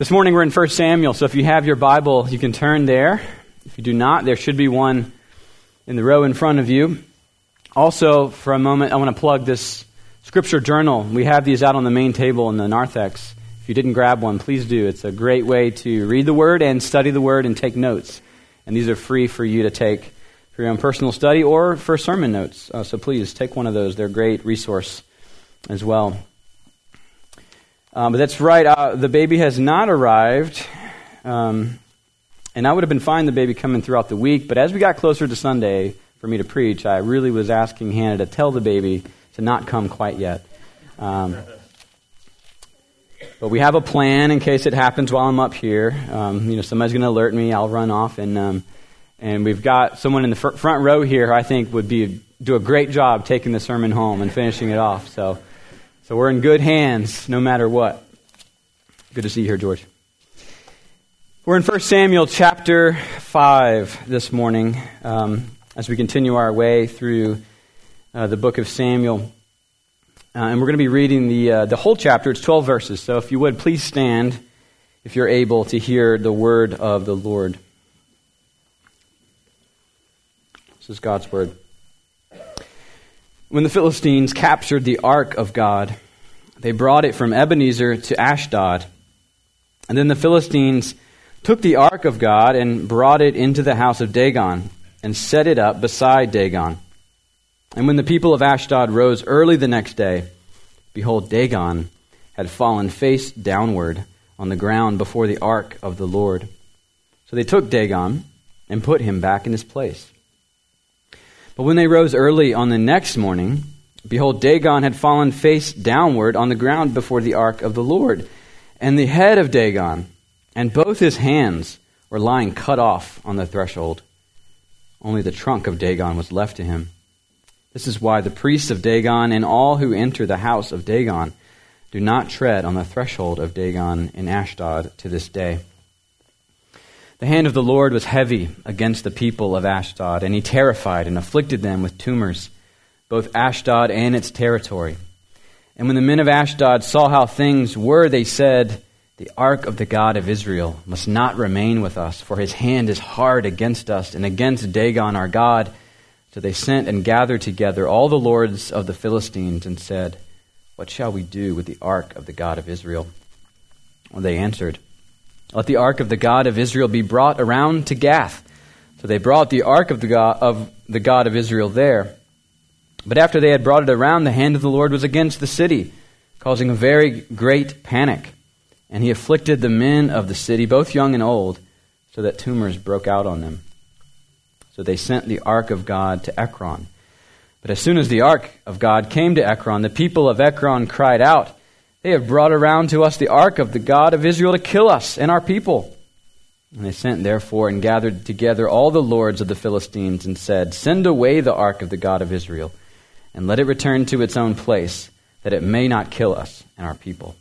This morning we're in 1 Samuel, so if you have your Bible, you can turn there. If you do not, there should be one in the row in front of you. Also, for a moment, I want to plug this scripture journal. We have these out on the main table in the narthex. If you didn't grab one, please do. It's a great way to read the Word and study the Word and take notes. And these are free for you to take for your own personal study or for sermon notes. Uh, so please take one of those. They're a great resource as well. Um, but that's right, uh, the baby has not arrived. Um, and I would have been fine the baby coming throughout the week, but as we got closer to Sunday for me to preach, I really was asking Hannah to tell the baby to not come quite yet. Um, but we have a plan in case it happens while I'm up here. Um, you know, somebody's going to alert me. I'll run off, and um, and we've got someone in the fr- front row here. who I think would be do a great job taking the sermon home and finishing it off. So. So we're in good hands no matter what. Good to see you here, George. We're in 1 Samuel chapter 5 this morning um, as we continue our way through uh, the book of Samuel. Uh, and we're going to be reading the, uh, the whole chapter. It's 12 verses. So if you would, please stand if you're able to hear the word of the Lord. This is God's word. When the Philistines captured the ark of God, they brought it from Ebenezer to Ashdod. And then the Philistines took the ark of God and brought it into the house of Dagon and set it up beside Dagon. And when the people of Ashdod rose early the next day, behold, Dagon had fallen face downward on the ground before the ark of the Lord. So they took Dagon and put him back in his place. But when they rose early on the next morning, behold, Dagon had fallen face downward on the ground before the ark of the Lord. And the head of Dagon and both his hands were lying cut off on the threshold. Only the trunk of Dagon was left to him. This is why the priests of Dagon and all who enter the house of Dagon do not tread on the threshold of Dagon in Ashdod to this day. The hand of the Lord was heavy against the people of Ashdod, and he terrified and afflicted them with tumors, both Ashdod and its territory. And when the men of Ashdod saw how things were, they said, The ark of the God of Israel must not remain with us, for his hand is hard against us and against Dagon our God. So they sent and gathered together all the lords of the Philistines and said, What shall we do with the ark of the God of Israel? Well, they answered, let the ark of the God of Israel be brought around to Gath. So they brought the ark of the God of, the God of Israel there. But after they had brought it around, the hand of the Lord was against the city, causing a very great panic. And he afflicted the men of the city, both young and old, so that tumors broke out on them. So they sent the ark of God to Ekron. But as soon as the ark of God came to Ekron, the people of Ekron cried out, they have brought around to us the ark of the God of Israel to kill us and our people. And they sent, therefore, and gathered together all the lords of the Philistines and said, Send away the ark of the God of Israel, and let it return to its own place, that it may not kill us and our people.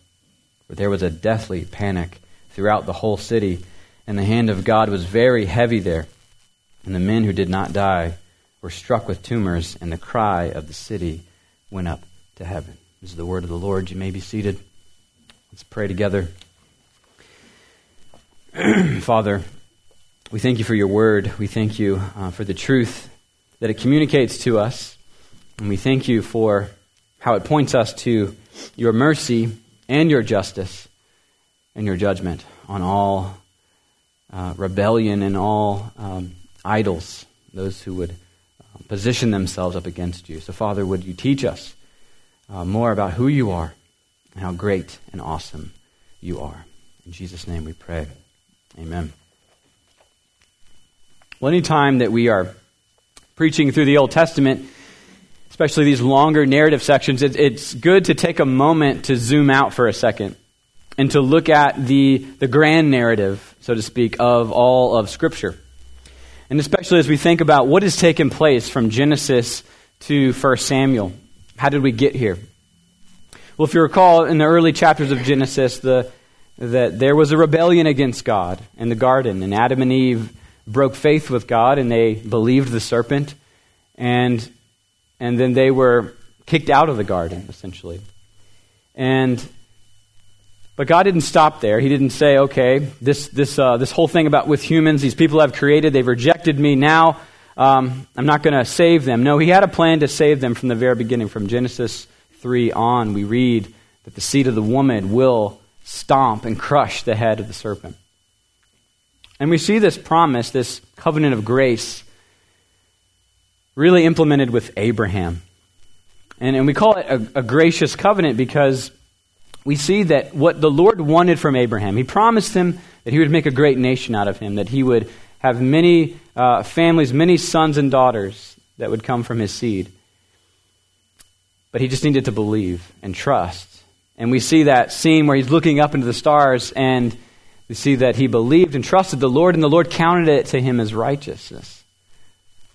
For there was a deathly panic throughout the whole city, and the hand of God was very heavy there. And the men who did not die were struck with tumors, and the cry of the city went up to heaven. This is the word of the Lord. You may be seated. Let's pray together. Father, we thank you for your word. We thank you uh, for the truth that it communicates to us. And we thank you for how it points us to your mercy and your justice and your judgment on all uh, rebellion and all um, idols, those who would uh, position themselves up against you. So, Father, would you teach us? Uh, more about who you are and how great and awesome you are. In Jesus' name we pray. Amen. Well, any time that we are preaching through the Old Testament, especially these longer narrative sections, it, it's good to take a moment to zoom out for a second and to look at the, the grand narrative, so to speak, of all of Scripture. And especially as we think about what has taken place from Genesis to 1 Samuel. How did we get here? Well, if you recall in the early chapters of Genesis, the, that there was a rebellion against God in the garden, and Adam and Eve broke faith with God and they believed the serpent, and, and then they were kicked out of the garden, essentially. And But God didn't stop there. He didn't say, okay, this, this, uh, this whole thing about with humans, these people I've created, they've rejected me. Now um, I'm not going to save them. No, He had a plan to save them from the very beginning. From Genesis 3 on, we read that the seed of the woman will stomp and crush the head of the serpent. And we see this promise, this covenant of grace, really implemented with Abraham. And, and we call it a, a gracious covenant because we see that what the Lord wanted from Abraham, he promised him that he would make a great nation out of him, that he would have many uh, families, many sons and daughters that would come from his seed. But he just needed to believe and trust. And we see that scene where he's looking up into the stars, and we see that he believed and trusted the Lord, and the Lord counted it to him as righteousness.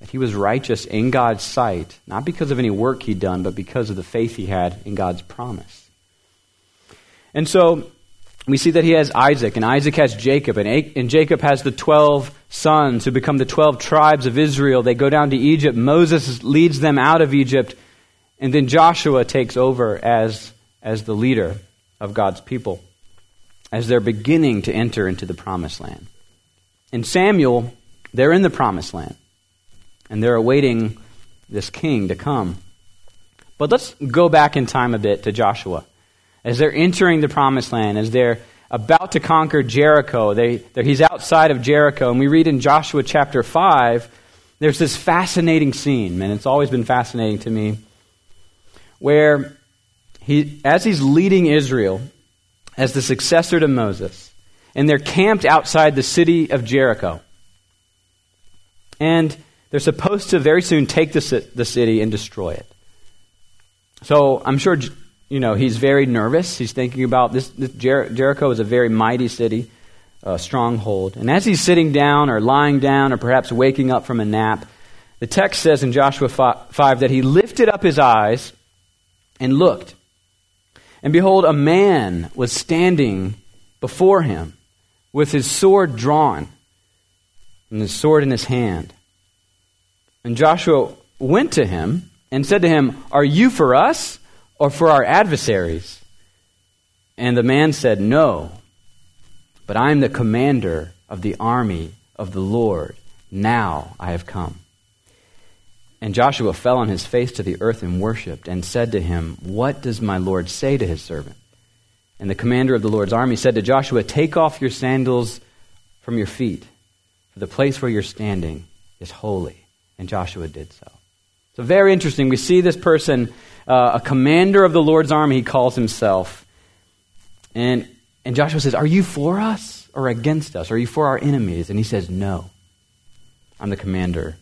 That he was righteous in God's sight, not because of any work he'd done, but because of the faith he had in God's promise. And so we see that he has Isaac, and Isaac has Jacob, and, and Jacob has the 12 sons who become the 12 tribes of Israel. They go down to Egypt. Moses leads them out of Egypt, and then Joshua takes over as, as the leader of God's people as they're beginning to enter into the promised land. And Samuel, they're in the promised land, and they're awaiting this king to come. But let's go back in time a bit to Joshua as they're entering the promised land, as they're about to conquer Jericho. They, he's outside of Jericho, and we read in Joshua chapter 5, there's this fascinating scene, and it's always been fascinating to me, where he, as he's leading Israel as the successor to Moses, and they're camped outside the city of Jericho. And they're supposed to very soon take the, the city and destroy it. So I'm sure you know, he's very nervous. He's thinking about this. this Jer- Jericho is a very mighty city, a stronghold. And as he's sitting down or lying down or perhaps waking up from a nap, the text says in Joshua 5 that he lifted up his eyes and looked. And behold, a man was standing before him with his sword drawn and his sword in his hand. And Joshua went to him and said to him, Are you for us? Or for our adversaries? And the man said, No, but I am the commander of the army of the Lord. Now I have come. And Joshua fell on his face to the earth and worshipped, and said to him, What does my Lord say to his servant? And the commander of the Lord's army said to Joshua, Take off your sandals from your feet, for the place where you're standing is holy. And Joshua did so. So, very interesting. We see this person uh, a commander of the Lord's army, he calls himself. And, and Joshua says, Are you for us or against us? Are you for our enemies? And he says, No. I'm the commander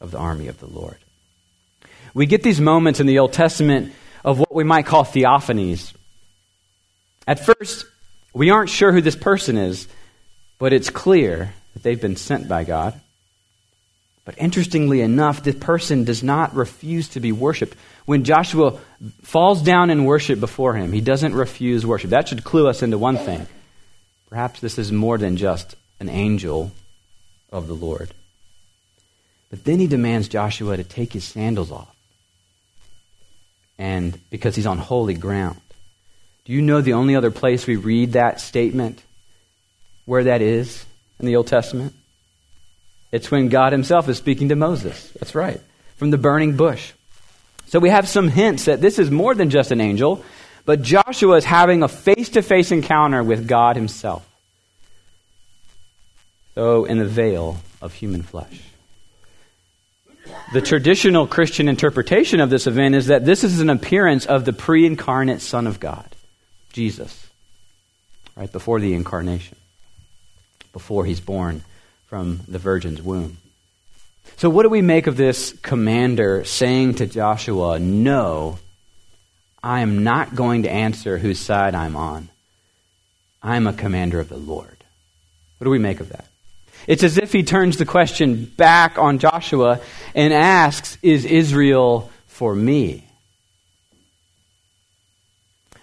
of the army of the Lord. We get these moments in the Old Testament of what we might call theophanies. At first, we aren't sure who this person is, but it's clear that they've been sent by God. But interestingly enough, this person does not refuse to be worshiped. When Joshua falls down in worship before him, he doesn't refuse worship. That should clue us into one thing. Perhaps this is more than just an angel of the Lord. But then he demands Joshua to take his sandals off. And because he's on holy ground. Do you know the only other place we read that statement where that is in the Old Testament? It's when God Himself is speaking to Moses. That's right. From the burning bush. So we have some hints that this is more than just an angel, but Joshua is having a face to face encounter with God Himself. Though in the veil of human flesh. The traditional Christian interpretation of this event is that this is an appearance of the pre incarnate Son of God, Jesus, right before the incarnation, before He's born from the virgin's womb. So, what do we make of this commander saying to Joshua, No, I am not going to answer whose side I'm on. I'm a commander of the Lord. What do we make of that? It's as if he turns the question back on Joshua and asks, Is Israel for me?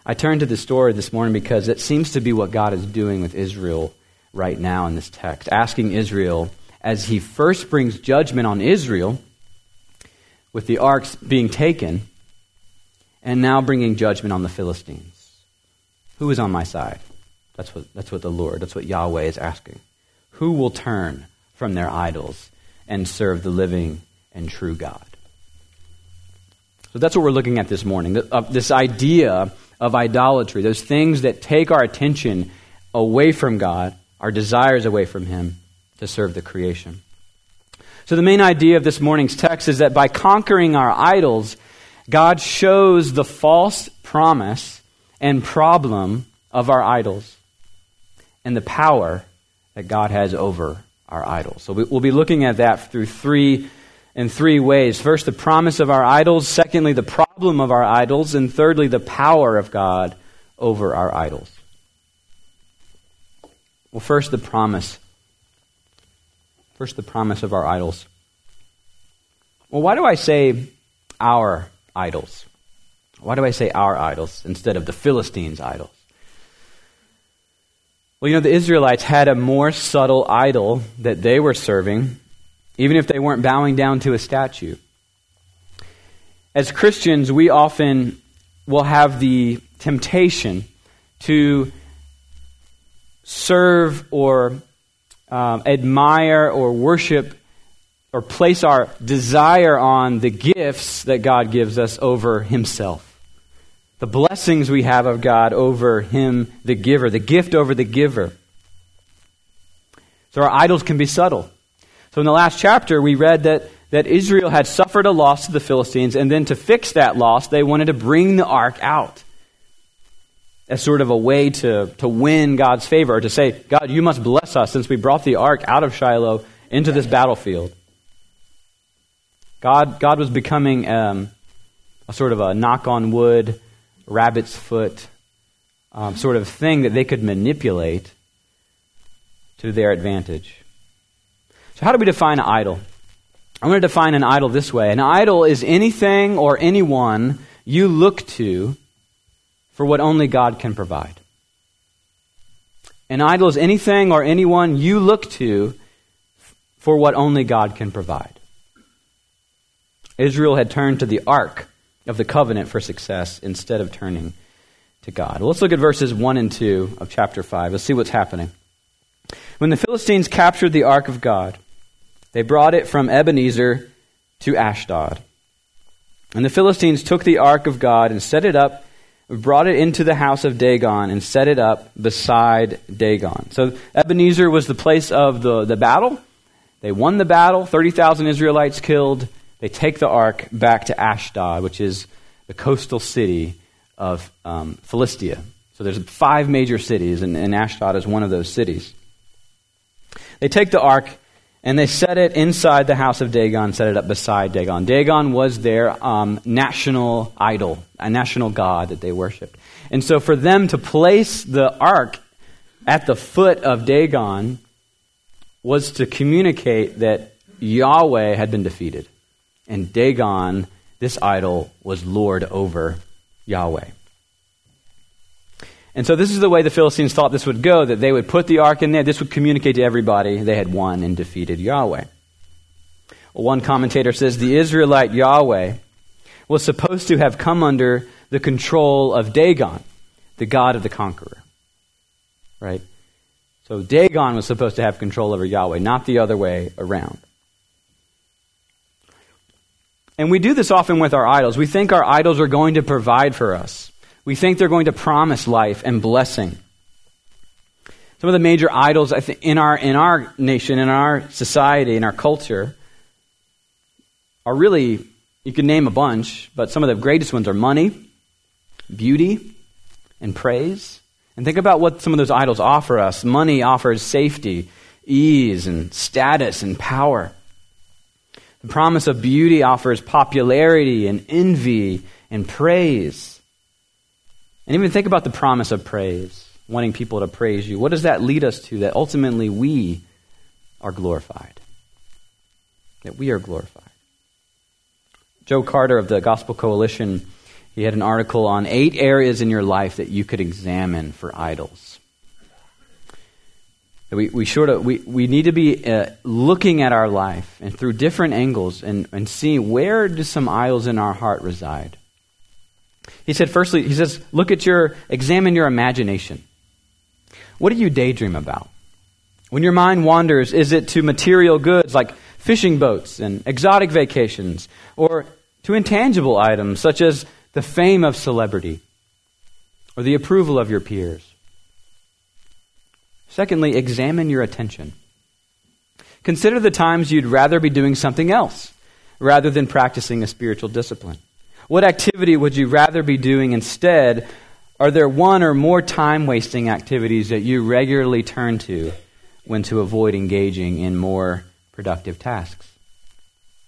I turned to the story this morning because it seems to be what God is doing with Israel right now in this text, asking Israel, as he first brings judgment on Israel, with the arks being taken, and now bringing judgment on the Philistines. Who is on my side? That's what, that's what the Lord, that's what Yahweh is asking. Who will turn from their idols and serve the living and true God? So that's what we're looking at this morning. Uh, this idea of idolatry, those things that take our attention away from God, our desires away from Him to serve the creation. So, the main idea of this morning's text is that by conquering our idols, God shows the false promise and problem of our idols and the power that God has over our idols. So, we'll be looking at that through three in three ways. First, the promise of our idols. Secondly, the problem of our idols. And thirdly, the power of God over our idols. Well, first, the promise. First, the promise of our idols. Well, why do I say our idols? Why do I say our idols instead of the Philistines' idols? Well, you know, the Israelites had a more subtle idol that they were serving even if they weren't bowing down to a statue. As Christians, we often will have the temptation to serve or um, admire or worship or place our desire on the gifts that God gives us over Himself. The blessings we have of God over Him, the giver, the gift over the giver. So our idols can be subtle. So in the last chapter, we read that, that Israel had suffered a loss to the Philistines, and then to fix that loss, they wanted to bring the ark out as sort of a way to, to win God's favor, or to say, God, you must bless us since we brought the ark out of Shiloh into this battlefield. God, God was becoming um, a sort of a knock on wood, rabbit's foot um, sort of thing that they could manipulate to their advantage. So, how do we define an idol? I'm going to define an idol this way an idol is anything or anyone you look to for what only God can provide. An idol is anything or anyone you look to for what only God can provide. Israel had turned to the ark of the covenant for success instead of turning to God. Well, let's look at verses 1 and 2 of chapter 5. Let's see what's happening. When the Philistines captured the ark of God, they brought it from Ebenezer to Ashdod. And the Philistines took the ark of God and set it up, brought it into the house of Dagon, and set it up beside Dagon. So Ebenezer was the place of the, the battle. They won the battle, 30,000 Israelites killed. They take the ark back to Ashdod, which is the coastal city of um, Philistia. So there's five major cities, and, and Ashdod is one of those cities. They take the ark and they set it inside the house of Dagon, set it up beside Dagon. Dagon was their um, national idol, a national god that they worshiped. And so for them to place the ark at the foot of Dagon was to communicate that Yahweh had been defeated. And Dagon, this idol, was Lord over Yahweh. And so this is the way the Philistines thought this would go that they would put the ark in there. This would communicate to everybody they had won and defeated Yahweh. One commentator says the Israelite Yahweh was supposed to have come under the control of Dagon, the god of the conqueror. Right? So Dagon was supposed to have control over Yahweh, not the other way around. And we do this often with our idols. We think our idols are going to provide for us. We think they're going to promise life and blessing. Some of the major idols I think, in, our, in our nation, in our society, in our culture, are really, you can name a bunch, but some of the greatest ones are money, beauty, and praise. And think about what some of those idols offer us. Money offers safety, ease, and status and power. The promise of beauty offers popularity and envy and praise. And even think about the promise of praise, wanting people to praise you. What does that lead us to? That ultimately we are glorified. That we are glorified. Joe Carter of the Gospel Coalition, he had an article on eight areas in your life that you could examine for idols. We, we, sort of, we, we need to be uh, looking at our life and through different angles and, and seeing where do some idols in our heart reside. He said, firstly, he says, look at your, examine your imagination. What do you daydream about? When your mind wanders, is it to material goods like fishing boats and exotic vacations, or to intangible items such as the fame of celebrity or the approval of your peers? Secondly, examine your attention. Consider the times you'd rather be doing something else rather than practicing a spiritual discipline. What activity would you rather be doing instead? Are there one or more time wasting activities that you regularly turn to when to avoid engaging in more productive tasks?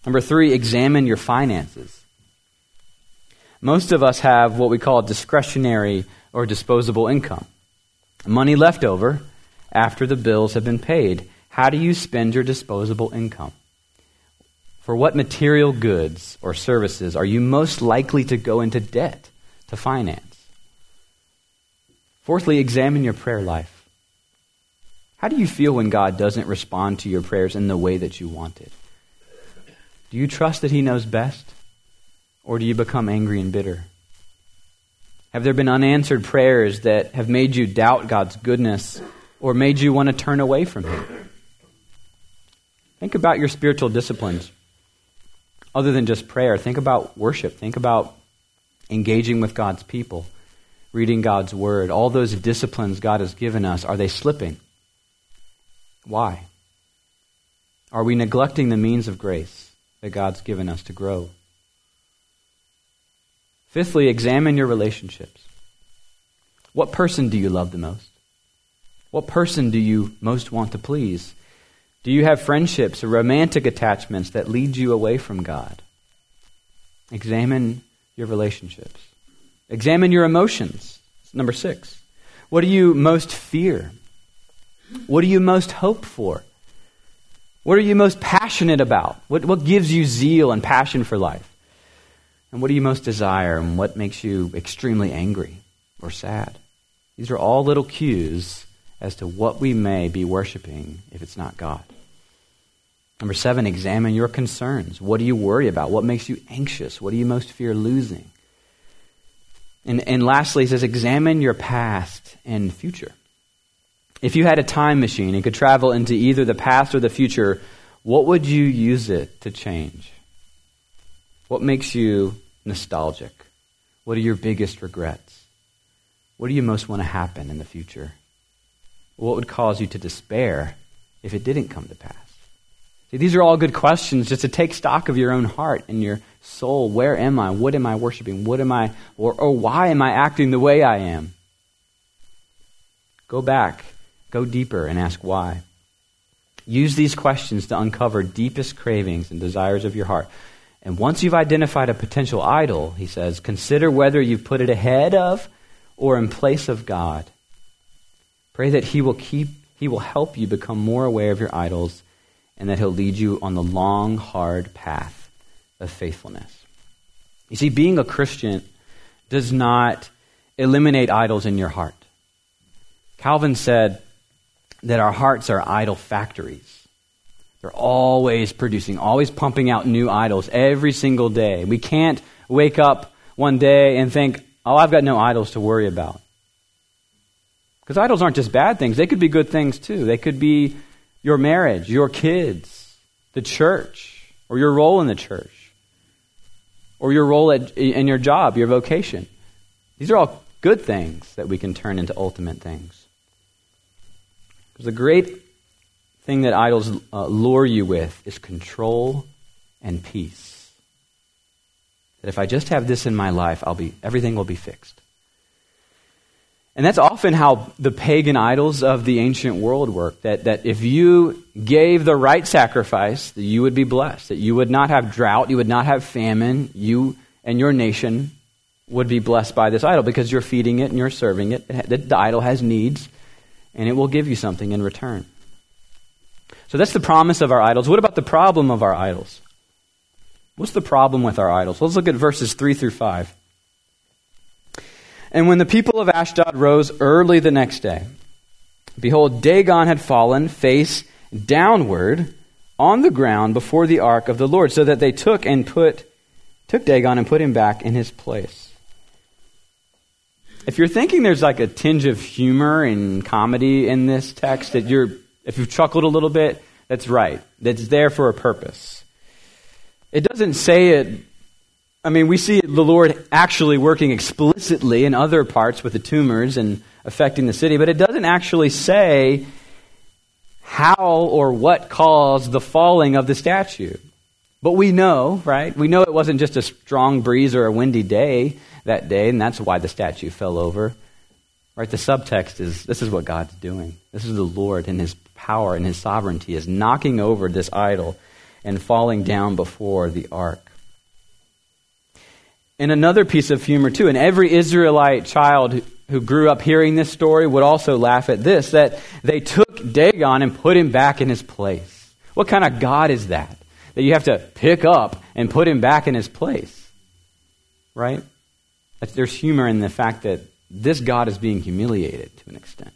Number three, examine your finances. Most of us have what we call discretionary or disposable income money left over after the bills have been paid. How do you spend your disposable income? For what material goods or services are you most likely to go into debt to finance? Fourthly, examine your prayer life. How do you feel when God doesn't respond to your prayers in the way that you wanted? Do you trust that He knows best? Or do you become angry and bitter? Have there been unanswered prayers that have made you doubt God's goodness or made you want to turn away from Him? Think about your spiritual disciplines. Other than just prayer, think about worship. Think about engaging with God's people, reading God's word. All those disciplines God has given us, are they slipping? Why? Are we neglecting the means of grace that God's given us to grow? Fifthly, examine your relationships. What person do you love the most? What person do you most want to please? Do you have friendships or romantic attachments that lead you away from God? Examine your relationships. Examine your emotions. Number six. What do you most fear? What do you most hope for? What are you most passionate about? What, what gives you zeal and passion for life? And what do you most desire? And what makes you extremely angry or sad? These are all little cues as to what we may be worshiping if it's not God. Number seven, examine your concerns. What do you worry about? What makes you anxious? What do you most fear losing? And, and lastly, he says, examine your past and future. If you had a time machine and could travel into either the past or the future, what would you use it to change? What makes you nostalgic? What are your biggest regrets? What do you most want to happen in the future? What would cause you to despair if it didn't come to pass? See, these are all good questions just to take stock of your own heart and your soul. Where am I? What am I worshiping? What am I, or, or why am I acting the way I am? Go back, go deeper, and ask why. Use these questions to uncover deepest cravings and desires of your heart. And once you've identified a potential idol, he says, consider whether you've put it ahead of or in place of God. Pray that he will keep he will help you become more aware of your idols and that he'll lead you on the long, hard path of faithfulness. You see, being a Christian does not eliminate idols in your heart. Calvin said that our hearts are idol factories. They're always producing, always pumping out new idols every single day. We can't wake up one day and think, oh, I've got no idols to worry about. Because idols aren't just bad things, they could be good things too. They could be your marriage, your kids, the church, or your role in the church, or your role at, in your job, your vocation. These are all good things that we can turn into ultimate things. Because the great thing that idols uh, lure you with is control and peace. That if I just have this in my life, I'll be everything will be fixed. And that's often how the pagan idols of the ancient world worked. That, that if you gave the right sacrifice, that you would be blessed. That you would not have drought, you would not have famine. You and your nation would be blessed by this idol because you're feeding it and you're serving it. The, the idol has needs, and it will give you something in return. So that's the promise of our idols. What about the problem of our idols? What's the problem with our idols? Let's look at verses 3 through 5. And when the people of Ashdod rose early the next day, behold, Dagon had fallen face downward on the ground before the ark of the Lord, so that they took and put took Dagon and put him back in his place. if you're thinking there's like a tinge of humor and comedy in this text, that you're, if you've chuckled a little bit, that's right. That's there for a purpose. It doesn't say it, I mean, we see the Lord actually working explicitly in other parts with the tumors and affecting the city, but it doesn't actually say how or what caused the falling of the statue. But we know, right? We know it wasn't just a strong breeze or a windy day that day, and that's why the statue fell over. Right? The subtext is this is what God's doing. This is the Lord and his power and his sovereignty is knocking over this idol and falling down before the ark. And another piece of humor, too, and every Israelite child who grew up hearing this story would also laugh at this that they took Dagon and put him back in his place. What kind of God is that? That you have to pick up and put him back in his place. Right? There's humor in the fact that this God is being humiliated to an extent.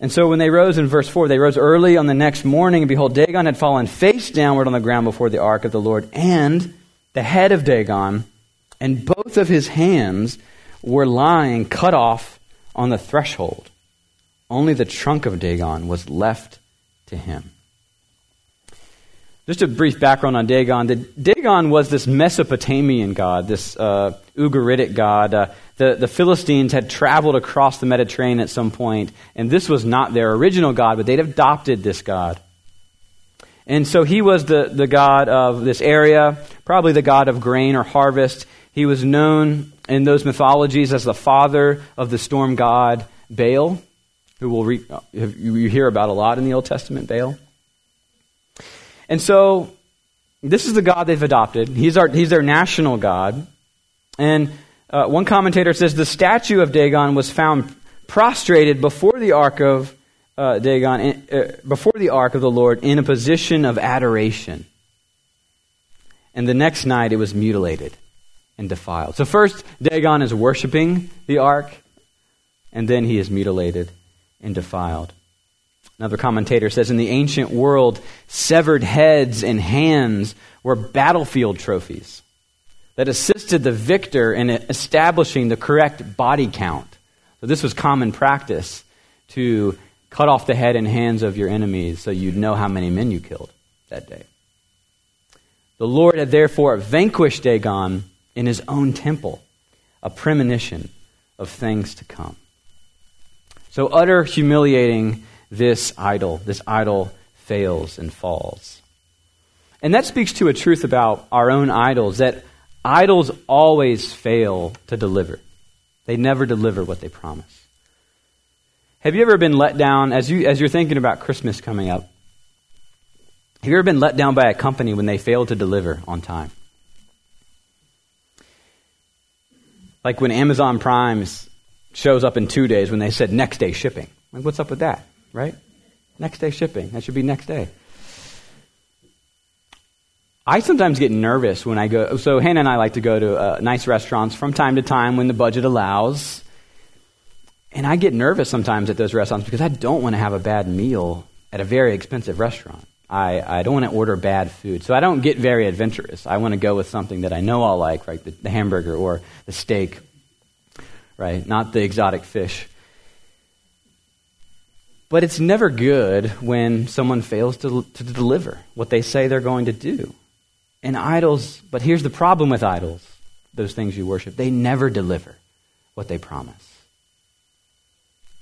And so when they rose in verse 4, they rose early on the next morning, and behold, Dagon had fallen face downward on the ground before the ark of the Lord, and the head of Dagon and both of his hands were lying cut off on the threshold. Only the trunk of Dagon was left to him. Just a brief background on Dagon. Dagon was this Mesopotamian god, this uh, Ugaritic god. Uh, the, the Philistines had traveled across the Mediterranean at some point, and this was not their original god, but they'd adopted this god. And so he was the, the god of this area, probably the god of grain or harvest. He was known in those mythologies as the father of the storm god Baal, who will re- you hear about a lot in the Old Testament, Baal. And so, this is the God they've adopted. He's, our, he's their national God. And uh, one commentator says the statue of Dagon was found prostrated before the ark of uh, Dagon, in, uh, before the ark of the Lord, in a position of adoration. And the next night it was mutilated and defiled. So, first, Dagon is worshiping the ark, and then he is mutilated and defiled. Another commentator says in the ancient world, severed heads and hands were battlefield trophies that assisted the victor in establishing the correct body count. So, this was common practice to cut off the head and hands of your enemies so you'd know how many men you killed that day. The Lord had therefore vanquished Dagon in his own temple, a premonition of things to come. So, utter humiliating this idol. This idol fails and falls. And that speaks to a truth about our own idols that idols always fail to deliver. They never deliver what they promise. Have you ever been let down as you as you're thinking about Christmas coming up? Have you ever been let down by a company when they fail to deliver on time? Like when Amazon Prime shows up in two days when they said next day shipping. Like, what's up with that? right? Next day shipping. That should be next day. I sometimes get nervous when I go. So Hannah and I like to go to uh, nice restaurants from time to time when the budget allows. And I get nervous sometimes at those restaurants because I don't want to have a bad meal at a very expensive restaurant. I, I don't want to order bad food. So I don't get very adventurous. I want to go with something that I know I'll like, right? The, the hamburger or the steak, right? Not the exotic fish. But it's never good when someone fails to, to deliver what they say they're going to do. And idols, but here's the problem with idols, those things you worship, they never deliver what they promise.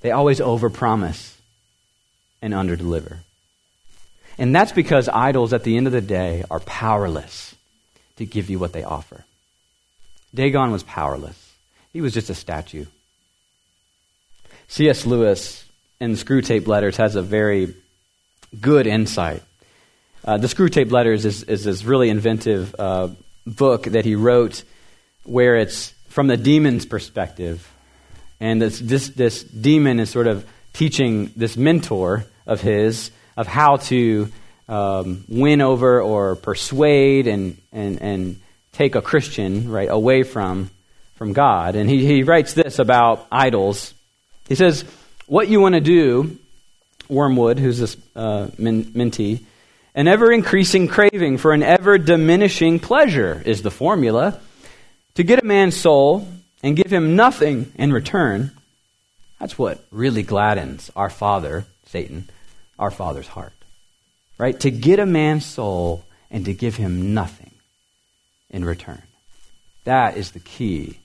They always overpromise and underdeliver. And that's because idols at the end of the day are powerless to give you what they offer. Dagon was powerless. He was just a statue. C.S. Lewis in Screwtape Letters has a very good insight. Uh, the Screwtape Letters is, is this really inventive uh, book that he wrote where it's from the demon's perspective. And this, this, this demon is sort of teaching this mentor of his of how to um, win over or persuade and, and, and take a Christian right away from, from God. And he, he writes this about idols. He says, what you want to do, Wormwood, who's this uh, mentee, an ever increasing craving for an ever diminishing pleasure is the formula. To get a man's soul and give him nothing in return, that's what really gladdens our father, Satan, our father's heart. Right? To get a man's soul and to give him nothing in return. That is the key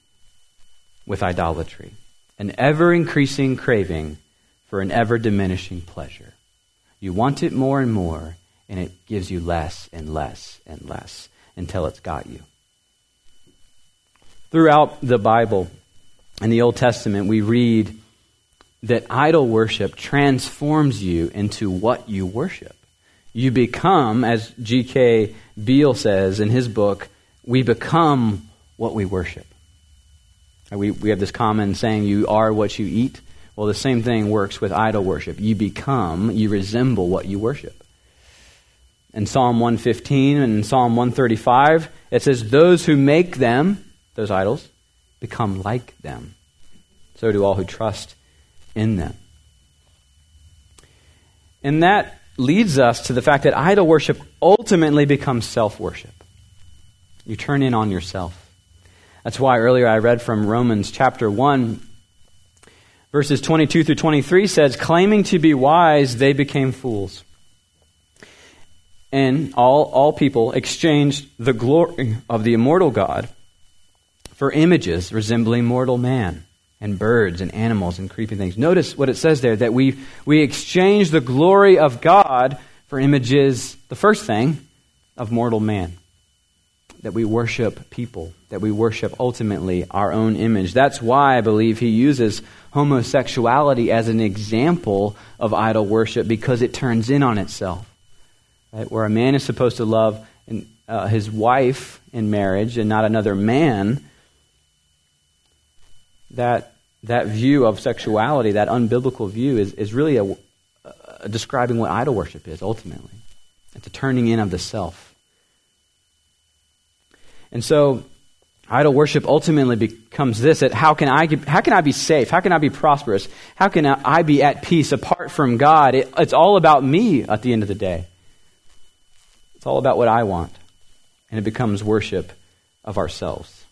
with idolatry. An ever increasing craving for an ever diminishing pleasure. You want it more and more, and it gives you less and less and less until it's got you. Throughout the Bible and the Old Testament, we read that idol worship transforms you into what you worship. You become, as G.K. Beale says in his book, we become what we worship. We, we have this common saying, you are what you eat. Well, the same thing works with idol worship. You become, you resemble what you worship. In Psalm 115 and in Psalm 135, it says, Those who make them, those idols, become like them. So do all who trust in them. And that leads us to the fact that idol worship ultimately becomes self worship. You turn in on yourself. That's why earlier I read from Romans chapter 1, verses 22 through 23 says, Claiming to be wise, they became fools. And all, all people exchanged the glory of the immortal God for images resembling mortal man and birds and animals and creeping things. Notice what it says there that we, we exchange the glory of God for images, the first thing, of mortal man that we worship people, that we worship ultimately our own image. That's why I believe he uses homosexuality as an example of idol worship because it turns in on itself. Right? Where a man is supposed to love uh, his wife in marriage and not another man, that, that view of sexuality, that unbiblical view, is, is really a, a describing what idol worship is ultimately. It's a turning in of the self. And so, idol worship ultimately becomes this that how can I, how can I be safe? How can I be prosperous? How can I be at peace apart from God? It, it's all about me at the end of the day. It's all about what I want. And it becomes worship of ourselves.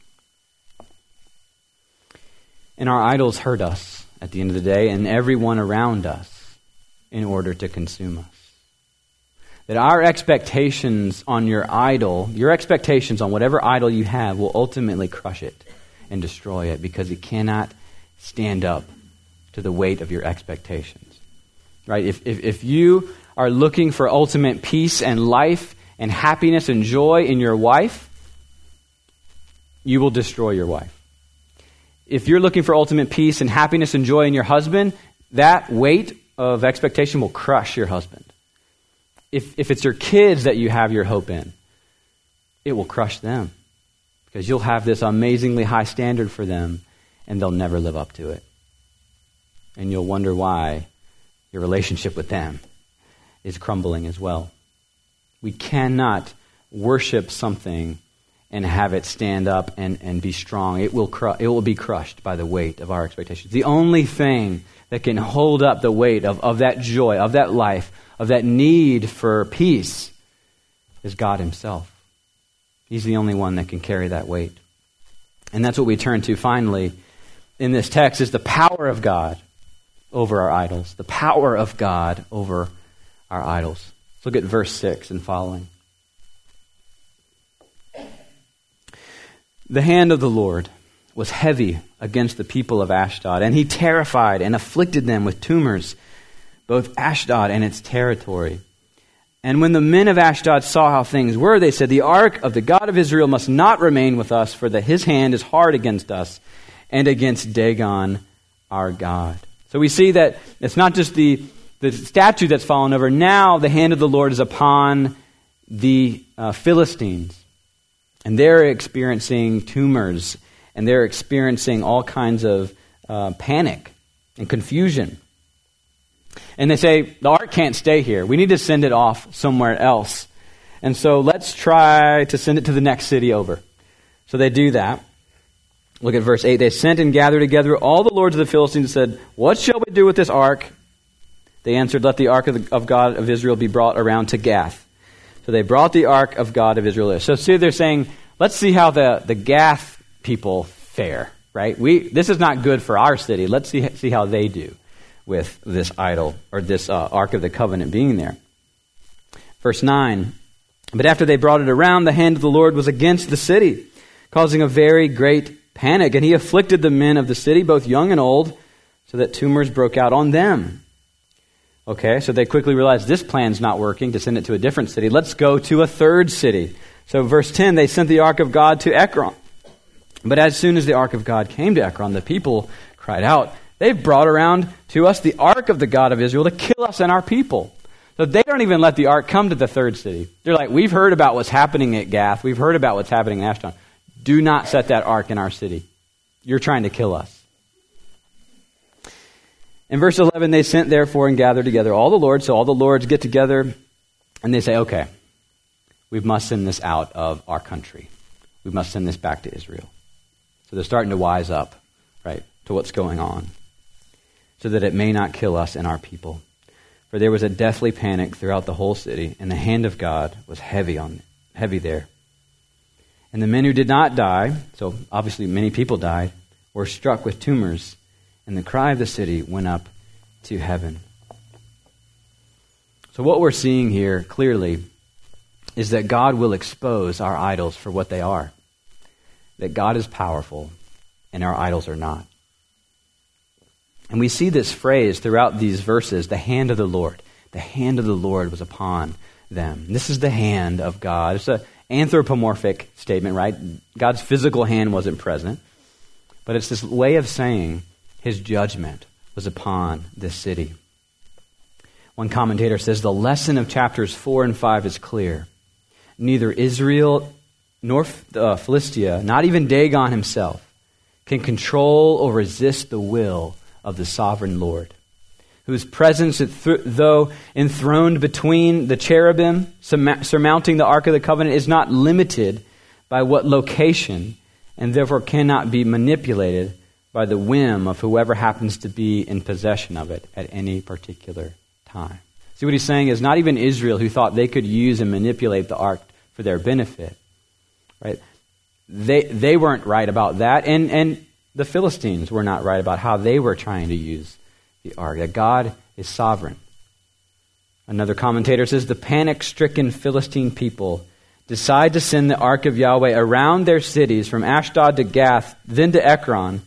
And our idols hurt us at the end of the day and everyone around us in order to consume us that our expectations on your idol, your expectations on whatever idol you have, will ultimately crush it and destroy it because it cannot stand up to the weight of your expectations. Right? If, if, if you are looking for ultimate peace and life and happiness and joy in your wife, you will destroy your wife. If you're looking for ultimate peace and happiness and joy in your husband, that weight of expectation will crush your husband if, if it's your kids that you have your hope in, it will crush them because you'll have this amazingly high standard for them and they'll never live up to it. And you'll wonder why your relationship with them is crumbling as well. We cannot worship something and have it stand up and, and be strong. It will, cru- it will be crushed by the weight of our expectations. The only thing that can hold up the weight of, of that joy, of that life, of that need for peace is God Himself. He's the only one that can carry that weight. And that's what we turn to finally in this text is the power of God over our idols. The power of God over our idols. Let's look at verse 6 and following. The hand of the Lord was heavy against the people of Ashdod, and he terrified and afflicted them with tumors both Ashdod and its territory. And when the men of Ashdod saw how things were, they said, The ark of the God of Israel must not remain with us, for that his hand is hard against us and against Dagon, our God. So we see that it's not just the, the statue that's fallen over. Now the hand of the Lord is upon the uh, Philistines. And they're experiencing tumors, and they're experiencing all kinds of uh, panic and confusion. And they say, the ark can't stay here. We need to send it off somewhere else. And so let's try to send it to the next city over. So they do that. Look at verse 8. They sent and gathered together all the lords of the Philistines and said, What shall we do with this ark? They answered, Let the ark of, the, of God of Israel be brought around to Gath. So they brought the ark of God of Israel there. So see, they're saying, Let's see how the, the Gath people fare, right? We, this is not good for our city. Let's see, see how they do with this idol or this uh, Ark of the Covenant being there. Verse 9 But after they brought it around, the hand of the Lord was against the city, causing a very great panic. And he afflicted the men of the city, both young and old, so that tumors broke out on them. Okay, so they quickly realized this plan's not working to send it to a different city. Let's go to a third city. So, verse 10 they sent the ark of God to Ekron. But as soon as the ark of God came to Ekron, the people cried out, They've brought around to us the ark of the God of Israel to kill us and our people. So they don't even let the ark come to the third city. They're like, We've heard about what's happening at Gath. We've heard about what's happening in Ashdod. Do not set that ark in our city. You're trying to kill us. In verse 11, they sent therefore and gathered together all the lords. So all the lords get together and they say, okay, we must send this out of our country. We must send this back to Israel. So they're starting to wise up, right, to what's going on, so that it may not kill us and our people. For there was a deathly panic throughout the whole city, and the hand of God was heavy on heavy there. And the men who did not die, so obviously many people died, were struck with tumors and the cry of the city went up to heaven. So, what we're seeing here clearly is that God will expose our idols for what they are. That God is powerful and our idols are not. And we see this phrase throughout these verses the hand of the Lord. The hand of the Lord was upon them. This is the hand of God. It's an anthropomorphic statement, right? God's physical hand wasn't present. But it's this way of saying his judgment was upon this city. One commentator says the lesson of chapters 4 and 5 is clear. Neither Israel nor uh, Philistia, not even Dagon himself, can control or resist the will of the sovereign Lord, whose presence, though enthroned between the cherubim surmounting the Ark of the Covenant, is not limited by what location and therefore cannot be manipulated by the whim of whoever happens to be in possession of it at any particular time. See, what he's saying is not even Israel, who thought they could use and manipulate the ark for their benefit, right? They, they weren't right about that, and, and the Philistines were not right about how they were trying to use the ark, that God is sovereign. Another commentator says the panic stricken Philistine people decide to send the ark of Yahweh around their cities from Ashdod to Gath, then to Ekron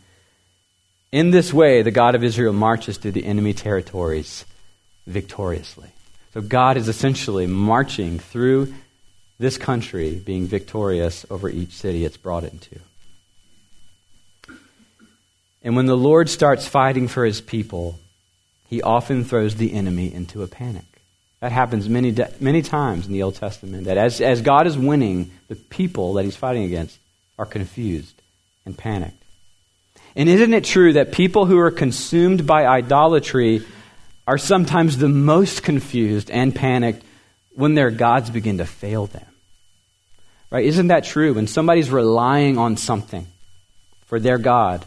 in this way, the God of Israel marches through the enemy territories victoriously. So God is essentially marching through this country, being victorious over each city it's brought into. And when the Lord starts fighting for his people, he often throws the enemy into a panic. That happens many, many times in the Old Testament. That as, as God is winning, the people that he's fighting against are confused and panicked. And isn't it true that people who are consumed by idolatry are sometimes the most confused and panicked when their gods begin to fail them? Right? Isn't that true? When somebody's relying on something for their God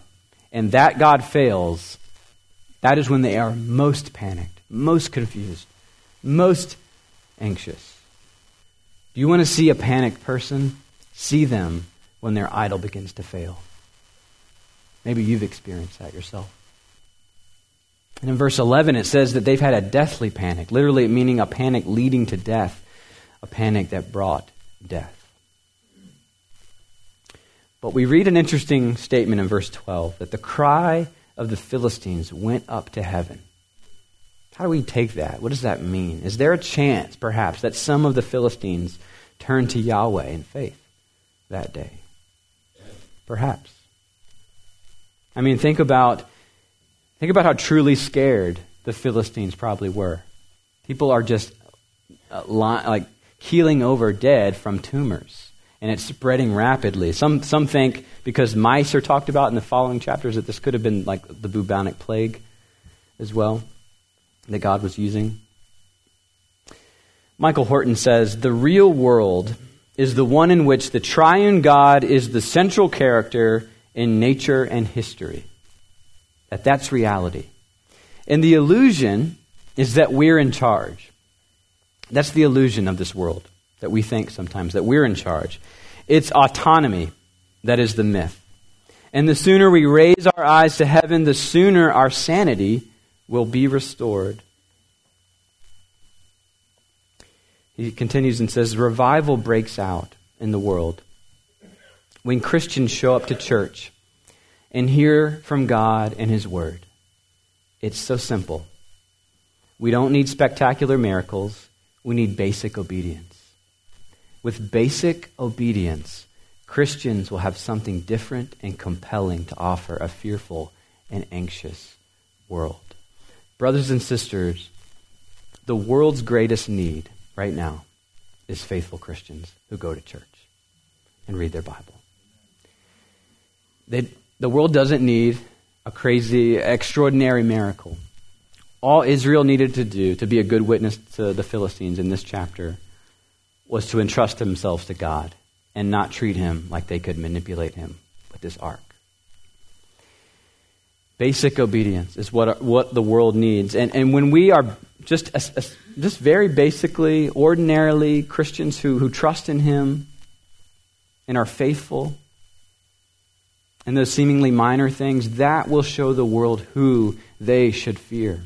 and that God fails, that is when they are most panicked, most confused, most anxious. Do you want to see a panicked person? See them when their idol begins to fail. Maybe you've experienced that yourself. And in verse 11, it says that they've had a deathly panic, literally meaning a panic leading to death, a panic that brought death. But we read an interesting statement in verse 12 that the cry of the Philistines went up to heaven. How do we take that? What does that mean? Is there a chance, perhaps, that some of the Philistines turned to Yahweh in faith that day? Perhaps. I mean, think about, think about how truly scared the Philistines probably were. People are just uh, like keeling over dead from tumors, and it's spreading rapidly. Some, some think because mice are talked about in the following chapters that this could have been like the bubonic plague as well that God was using. Michael Horton says the real world is the one in which the triune God is the central character in nature and history. That that's reality. And the illusion is that we're in charge. That's the illusion of this world that we think sometimes that we're in charge. It's autonomy that is the myth. And the sooner we raise our eyes to heaven, the sooner our sanity will be restored. He continues and says, Revival breaks out in the world when Christians show up to church and hear from God and His Word. It's so simple. We don't need spectacular miracles, we need basic obedience. With basic obedience, Christians will have something different and compelling to offer a fearful and anxious world. Brothers and sisters, the world's greatest need right now is faithful Christians who go to church and read their Bible. They, the world doesn't need a crazy, extraordinary miracle. All Israel needed to do to be a good witness to the Philistines in this chapter was to entrust themselves to God and not treat him like they could manipulate him with this ark. Basic obedience is what, what the world needs. And, and when we are just, just very basically, ordinarily Christians who, who trust in him and are faithful, and those seemingly minor things, that will show the world who they should fear.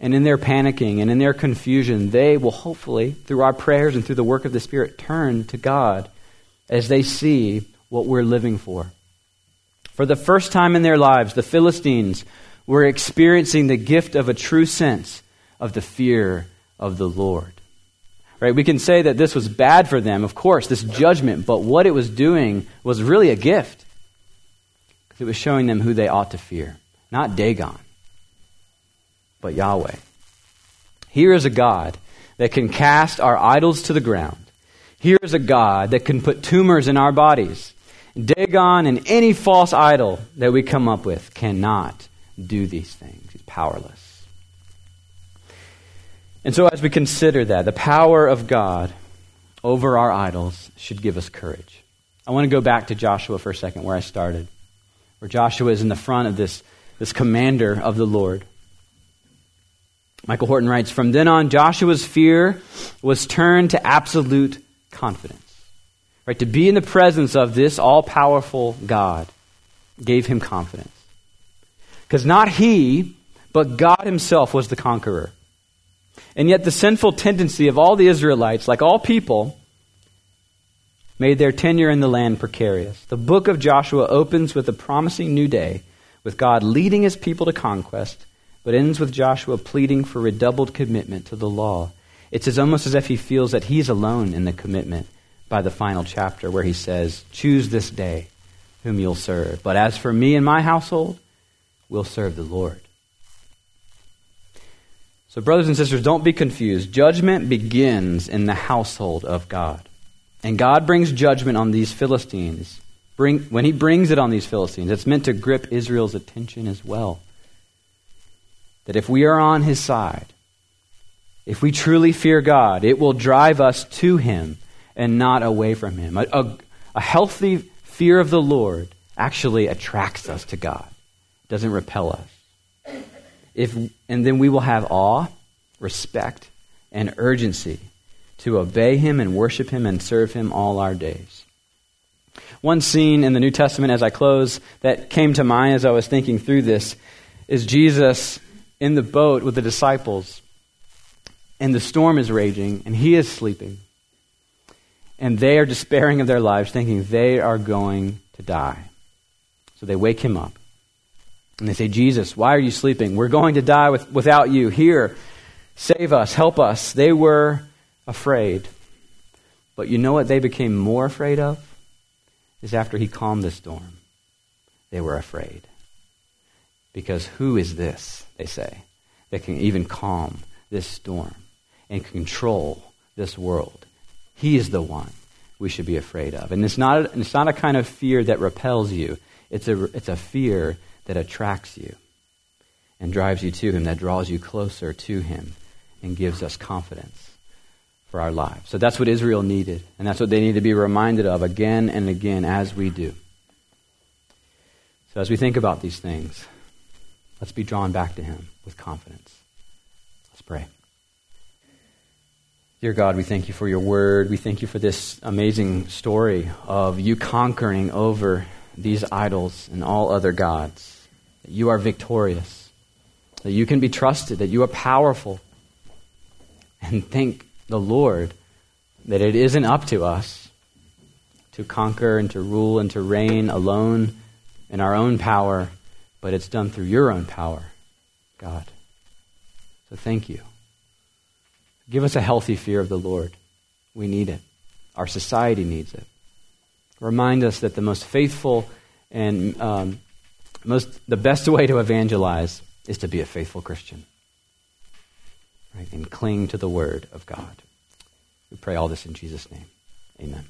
And in their panicking and in their confusion, they will hopefully, through our prayers and through the work of the Spirit, turn to God as they see what we're living for. For the first time in their lives, the Philistines were experiencing the gift of a true sense of the fear of the Lord. Right? We can say that this was bad for them, of course, this judgment, but what it was doing was really a gift. Because it was showing them who they ought to fear. Not Dagon, but Yahweh. Here is a God that can cast our idols to the ground. Here is a God that can put tumors in our bodies. Dagon and any false idol that we come up with cannot do these things. He's powerless. And so, as we consider that, the power of God over our idols should give us courage. I want to go back to Joshua for a second, where I started, where Joshua is in the front of this, this commander of the Lord. Michael Horton writes From then on, Joshua's fear was turned to absolute confidence. Right? To be in the presence of this all powerful God gave him confidence. Because not he, but God himself was the conqueror. And yet, the sinful tendency of all the Israelites, like all people, made their tenure in the land precarious. The book of Joshua opens with a promising new day, with God leading his people to conquest, but ends with Joshua pleading for redoubled commitment to the law. It's as almost as if he feels that he's alone in the commitment by the final chapter, where he says, Choose this day whom you'll serve. But as for me and my household, we'll serve the Lord. So, brothers and sisters, don't be confused. Judgment begins in the household of God. And God brings judgment on these Philistines. Bring, when He brings it on these Philistines, it's meant to grip Israel's attention as well. That if we are on His side, if we truly fear God, it will drive us to Him and not away from Him. A, a, a healthy fear of the Lord actually attracts us to God, doesn't repel us. If, and then we will have awe, respect, and urgency to obey him and worship him and serve him all our days. One scene in the New Testament as I close that came to mind as I was thinking through this is Jesus in the boat with the disciples, and the storm is raging, and he is sleeping. And they are despairing of their lives, thinking they are going to die. So they wake him up. And they say, Jesus, why are you sleeping? We're going to die with, without you. Here, save us, help us. They were afraid. But you know what they became more afraid of? Is after he calmed the storm. They were afraid. Because who is this, they say, that can even calm this storm and control this world? He is the one we should be afraid of. And it's not, it's not a kind of fear that repels you, it's a, it's a fear that attracts you and drives you to Him, that draws you closer to Him and gives us confidence for our lives. So that's what Israel needed, and that's what they need to be reminded of again and again as we do. So as we think about these things, let's be drawn back to Him with confidence. Let's pray. Dear God, we thank you for your word. We thank you for this amazing story of you conquering over these idols and all other gods. That you are victorious. That you can be trusted. That you are powerful. And thank the Lord that it isn't up to us to conquer and to rule and to reign alone in our own power, but it's done through your own power, God. So thank you. Give us a healthy fear of the Lord. We need it. Our society needs it. Remind us that the most faithful and um, most the best way to evangelize is to be a faithful Christian, right? And cling to the Word of God. We pray all this in Jesus' name. Amen.